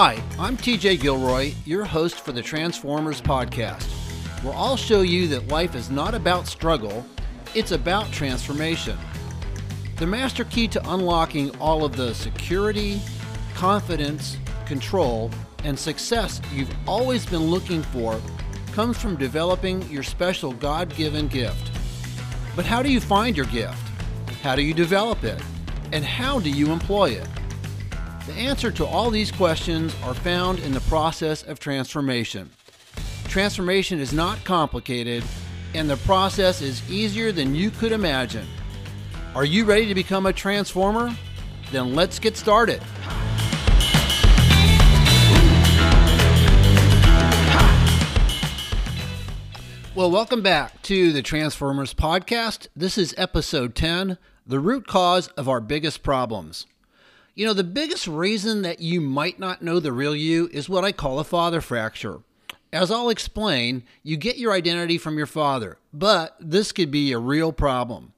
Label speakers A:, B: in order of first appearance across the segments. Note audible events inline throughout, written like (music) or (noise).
A: Hi, I'm TJ Gilroy, your host for the Transformers Podcast, where I'll show you that life is not about struggle, it's about transformation. The master key to unlocking all of the security, confidence, control, and success you've always been looking for comes from developing your special God given gift. But how do you find your gift? How do you develop it? And how do you employ it? The answer to all these questions are found in the process of transformation. Transformation is not complicated, and the process is easier than you could imagine. Are you ready to become a transformer? Then let's get started. Well, welcome back to the Transformers Podcast. This is episode 10 The Root Cause of Our Biggest Problems. You know, the biggest reason that you might not know the real you is what I call a father fracture. As I'll explain, you get your identity from your father, but this could be a real problem.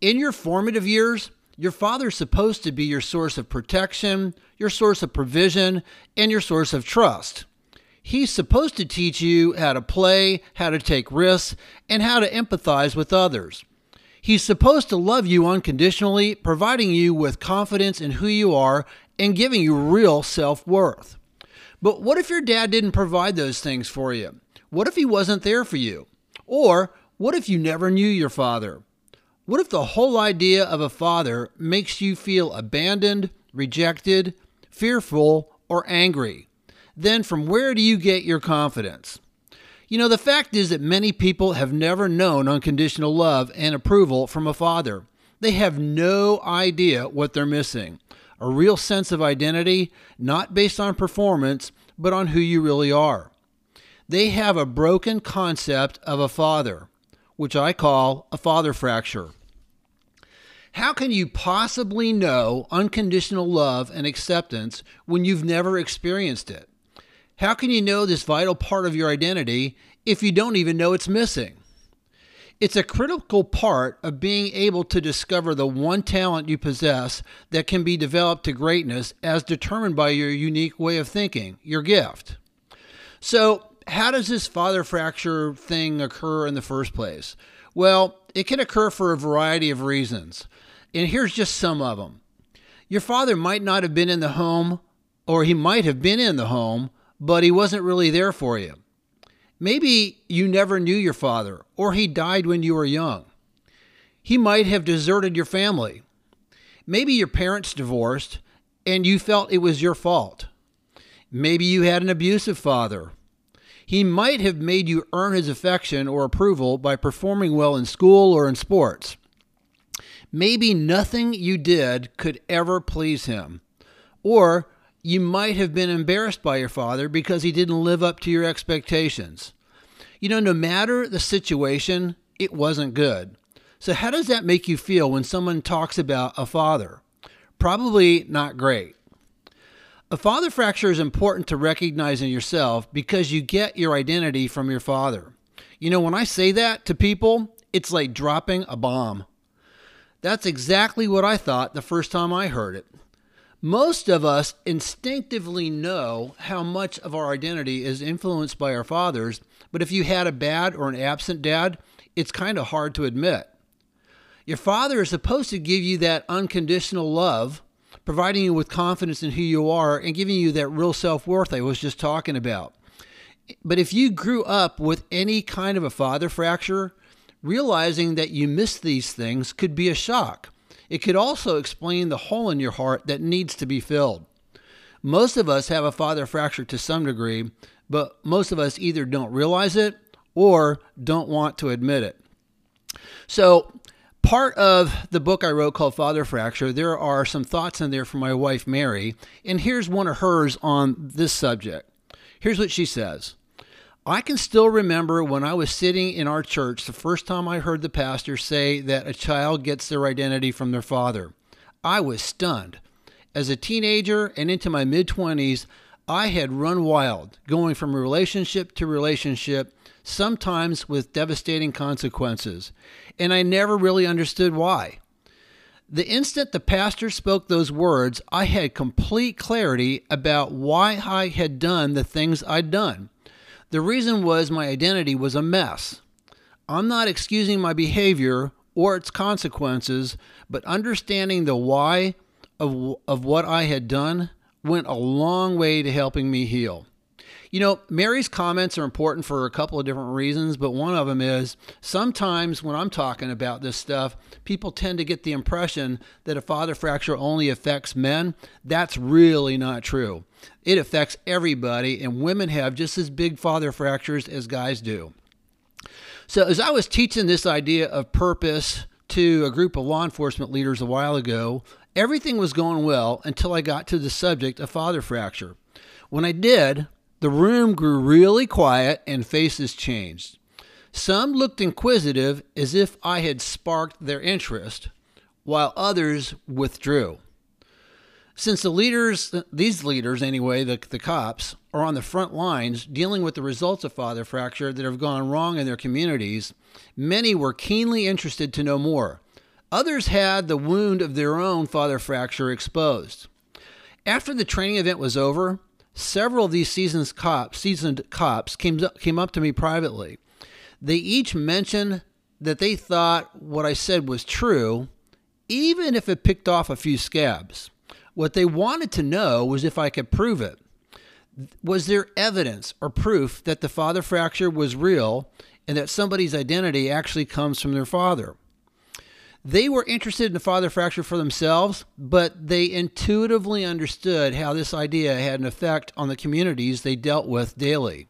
A: In your formative years, your father is supposed to be your source of protection, your source of provision, and your source of trust. He's supposed to teach you how to play, how to take risks, and how to empathize with others. He's supposed to love you unconditionally, providing you with confidence in who you are and giving you real self worth. But what if your dad didn't provide those things for you? What if he wasn't there for you? Or what if you never knew your father? What if the whole idea of a father makes you feel abandoned, rejected, fearful, or angry? Then from where do you get your confidence? You know, the fact is that many people have never known unconditional love and approval from a father. They have no idea what they're missing. A real sense of identity, not based on performance, but on who you really are. They have a broken concept of a father, which I call a father fracture. How can you possibly know unconditional love and acceptance when you've never experienced it? How can you know this vital part of your identity if you don't even know it's missing? It's a critical part of being able to discover the one talent you possess that can be developed to greatness as determined by your unique way of thinking, your gift. So, how does this father fracture thing occur in the first place? Well, it can occur for a variety of reasons. And here's just some of them. Your father might not have been in the home, or he might have been in the home, but he wasn't really there for you. Maybe you never knew your father, or he died when you were young. He might have deserted your family. Maybe your parents divorced and you felt it was your fault. Maybe you had an abusive father. He might have made you earn his affection or approval by performing well in school or in sports. Maybe nothing you did could ever please him. Or you might have been embarrassed by your father because he didn't live up to your expectations. You know, no matter the situation, it wasn't good. So, how does that make you feel when someone talks about a father? Probably not great. A father fracture is important to recognize in yourself because you get your identity from your father. You know, when I say that to people, it's like dropping a bomb. That's exactly what I thought the first time I heard it. Most of us instinctively know how much of our identity is influenced by our fathers, but if you had a bad or an absent dad, it's kind of hard to admit. Your father is supposed to give you that unconditional love, providing you with confidence in who you are and giving you that real self worth I was just talking about. But if you grew up with any kind of a father fracture, realizing that you missed these things could be a shock. It could also explain the hole in your heart that needs to be filled. Most of us have a father fracture to some degree, but most of us either don't realize it or don't want to admit it. So, part of the book I wrote called Father Fracture, there are some thoughts in there from my wife Mary, and here's one of hers on this subject. Here's what she says I can still remember when I was sitting in our church the first time I heard the pastor say that a child gets their identity from their father. I was stunned. As a teenager and into my mid 20s, I had run wild, going from relationship to relationship, sometimes with devastating consequences, and I never really understood why. The instant the pastor spoke those words, I had complete clarity about why I had done the things I'd done. The reason was my identity was a mess. I'm not excusing my behavior or its consequences, but understanding the why of, of what I had done went a long way to helping me heal. You know, Mary's comments are important for a couple of different reasons, but one of them is sometimes when I'm talking about this stuff, people tend to get the impression that a father fracture only affects men. That's really not true. It affects everybody, and women have just as big father fractures as guys do. So, as I was teaching this idea of purpose to a group of law enforcement leaders a while ago, everything was going well until I got to the subject of father fracture. When I did, the room grew really quiet and faces changed. Some looked inquisitive as if I had sparked their interest, while others withdrew. Since the leaders, these leaders anyway, the, the cops, are on the front lines dealing with the results of father fracture that have gone wrong in their communities, many were keenly interested to know more. Others had the wound of their own father fracture exposed. After the training event was over, Several of these seasoned cops, seasoned cops came came up to me privately. They each mentioned that they thought what I said was true, even if it picked off a few scabs. What they wanted to know was if I could prove it. Was there evidence or proof that the father fracture was real and that somebody's identity actually comes from their father? They were interested in the father fracture for themselves, but they intuitively understood how this idea had an effect on the communities they dealt with daily.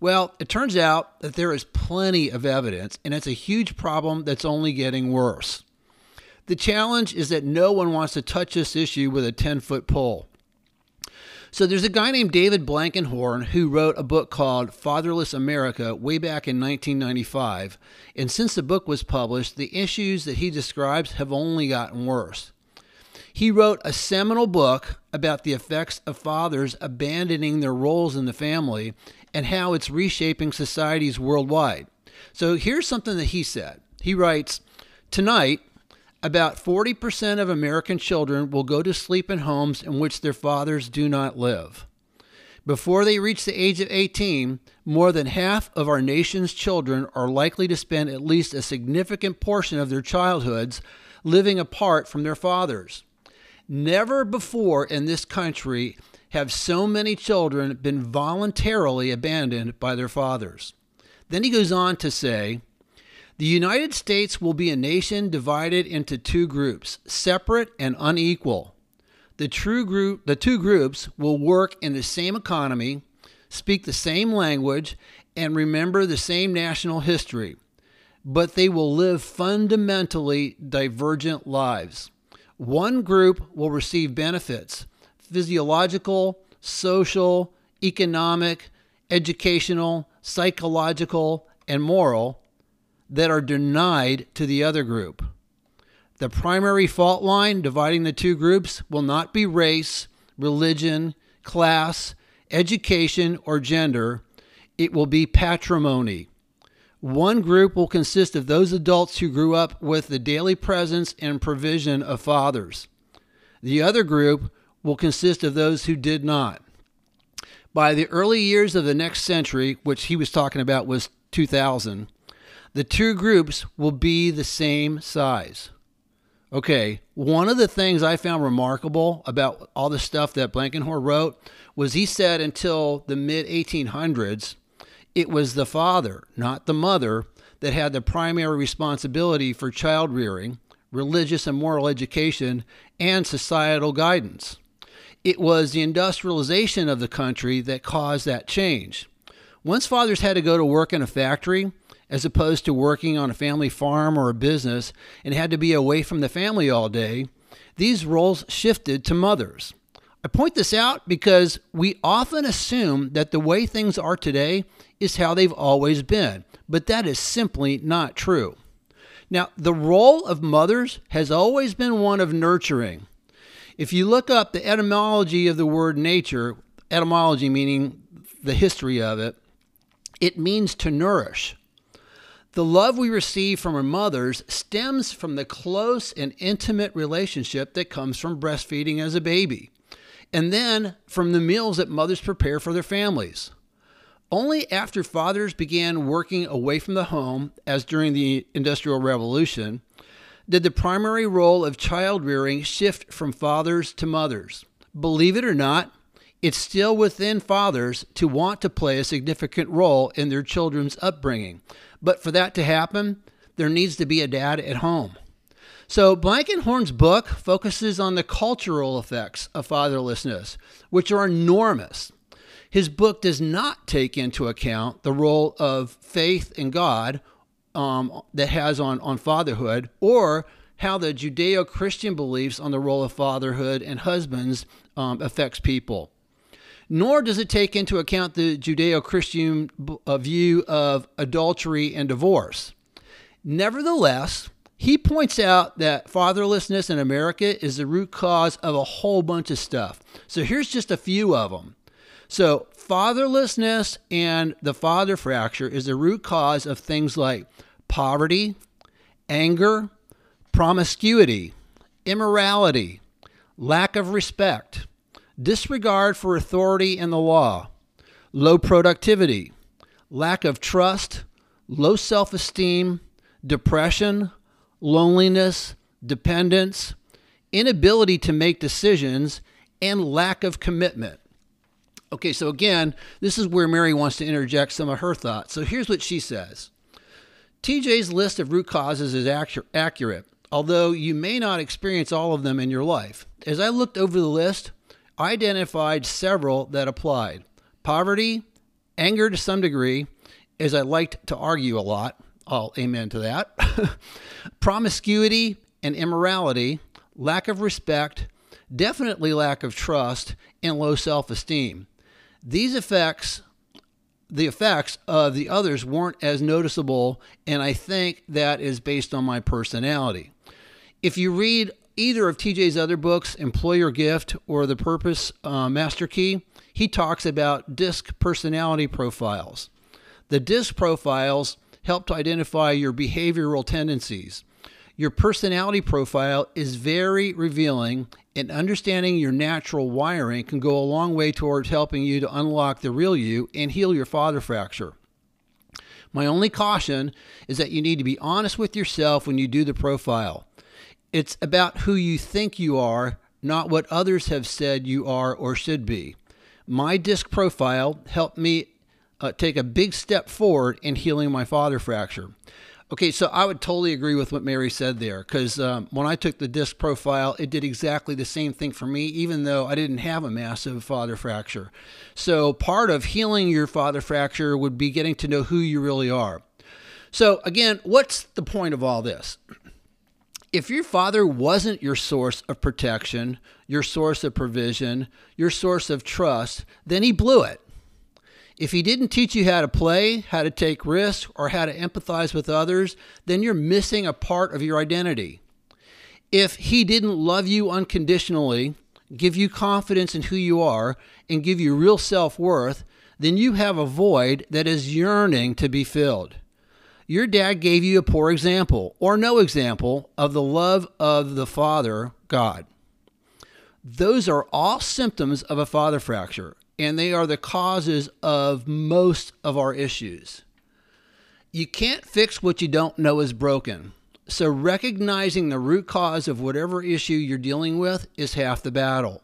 A: Well, it turns out that there is plenty of evidence, and it's a huge problem that's only getting worse. The challenge is that no one wants to touch this issue with a 10 foot pole. So there's a guy named David Blankenhorn who wrote a book called Fatherless America way back in 1995. And since the book was published, the issues that he describes have only gotten worse. He wrote a seminal book about the effects of fathers abandoning their roles in the family and how it's reshaping societies worldwide. So here's something that he said. He writes Tonight, about 40% of American children will go to sleep in homes in which their fathers do not live. Before they reach the age of 18, more than half of our nation's children are likely to spend at least a significant portion of their childhoods living apart from their fathers. Never before in this country have so many children been voluntarily abandoned by their fathers. Then he goes on to say, the United States will be a nation divided into two groups, separate and unequal. The, true group, the two groups will work in the same economy, speak the same language, and remember the same national history, but they will live fundamentally divergent lives. One group will receive benefits physiological, social, economic, educational, psychological, and moral that are denied to the other group. The primary fault line dividing the two groups will not be race, religion, class, education, or gender. It will be patrimony. One group will consist of those adults who grew up with the daily presence and provision of fathers. The other group will consist of those who did not. By the early years of the next century, which he was talking about was 2000, the two groups will be the same size. Okay, one of the things I found remarkable about all the stuff that Blankenhorn wrote was he said until the mid 1800s, it was the father, not the mother, that had the primary responsibility for child rearing, religious and moral education, and societal guidance. It was the industrialization of the country that caused that change. Once fathers had to go to work in a factory, as opposed to working on a family farm or a business and had to be away from the family all day, these roles shifted to mothers. I point this out because we often assume that the way things are today is how they've always been, but that is simply not true. Now, the role of mothers has always been one of nurturing. If you look up the etymology of the word nature, etymology meaning the history of it, it means to nourish. The love we receive from our mothers stems from the close and intimate relationship that comes from breastfeeding as a baby, and then from the meals that mothers prepare for their families. Only after fathers began working away from the home, as during the Industrial Revolution, did the primary role of child rearing shift from fathers to mothers. Believe it or not, it's still within fathers to want to play a significant role in their children's upbringing. But for that to happen, there needs to be a dad at home. So, Blankenhorn's book focuses on the cultural effects of fatherlessness, which are enormous. His book does not take into account the role of faith in God um, that has on, on fatherhood or how the Judeo Christian beliefs on the role of fatherhood and husbands um, affects people nor does it take into account the Judeo Christian uh, view of adultery and divorce. Nevertheless, he points out that fatherlessness in America is the root cause of a whole bunch of stuff. So here's just a few of them. So, fatherlessness and the father fracture is the root cause of things like poverty, anger, promiscuity, immorality, lack of respect, disregard for authority and the law, low productivity, lack of trust, low self esteem, depression, loneliness, dependence, inability to make decisions, and lack of commitment. Okay, so again, this is where Mary wants to interject some of her thoughts. So here's what she says TJ's list of root causes is accurate, although you may not experience all of them in your life. As I looked over the list, identified several that applied poverty, anger to some degree, as I liked to argue a lot. I'll amen to that. (laughs) Promiscuity and immorality, lack of respect, definitely lack of trust, and low self esteem. These effects, the effects of the others weren't as noticeable, and I think that is based on my personality. If you read either of TJ's other books, Employ Your Gift or The Purpose uh, Master Key, he talks about DISC personality profiles. The DISC profiles help to identify your behavioral tendencies. Your personality profile is very revealing, and understanding your natural wiring can go a long way towards helping you to unlock the real you and heal your father fracture. My only caution is that you need to be honest with yourself when you do the profile. It's about who you think you are, not what others have said you are or should be. My disc profile helped me uh, take a big step forward in healing my father fracture. Okay, so I would totally agree with what Mary said there because um, when I took the disc profile, it did exactly the same thing for me, even though I didn't have a massive father fracture. So, part of healing your father fracture would be getting to know who you really are. So, again, what's the point of all this? If your father wasn't your source of protection, your source of provision, your source of trust, then he blew it. If he didn't teach you how to play, how to take risks, or how to empathize with others, then you're missing a part of your identity. If he didn't love you unconditionally, give you confidence in who you are, and give you real self worth, then you have a void that is yearning to be filled your dad gave you a poor example or no example of the love of the Father, God. Those are all symptoms of a father fracture, and they are the causes of most of our issues. You can't fix what you don't know is broken. So, recognizing the root cause of whatever issue you're dealing with is half the battle.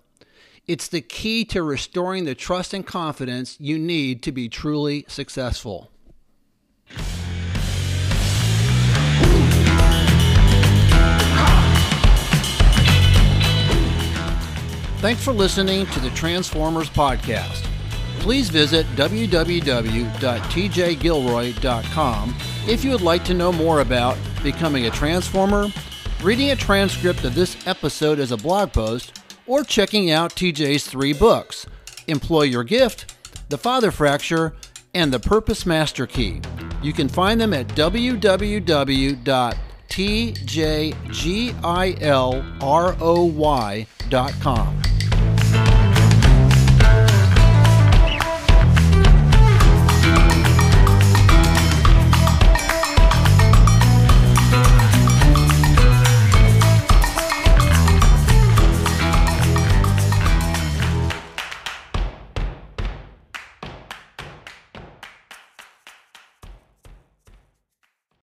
A: It's the key to restoring the trust and confidence you need to be truly successful. Thanks for listening to the Transformers Podcast. Please visit www.tjgilroy.com if you would like to know more about becoming a Transformer, reading a transcript of this episode as a blog post, or checking out TJ's three books Employ Your Gift, The Father Fracture, and The Purpose Master Key. You can find them at www.tjgilroy.com.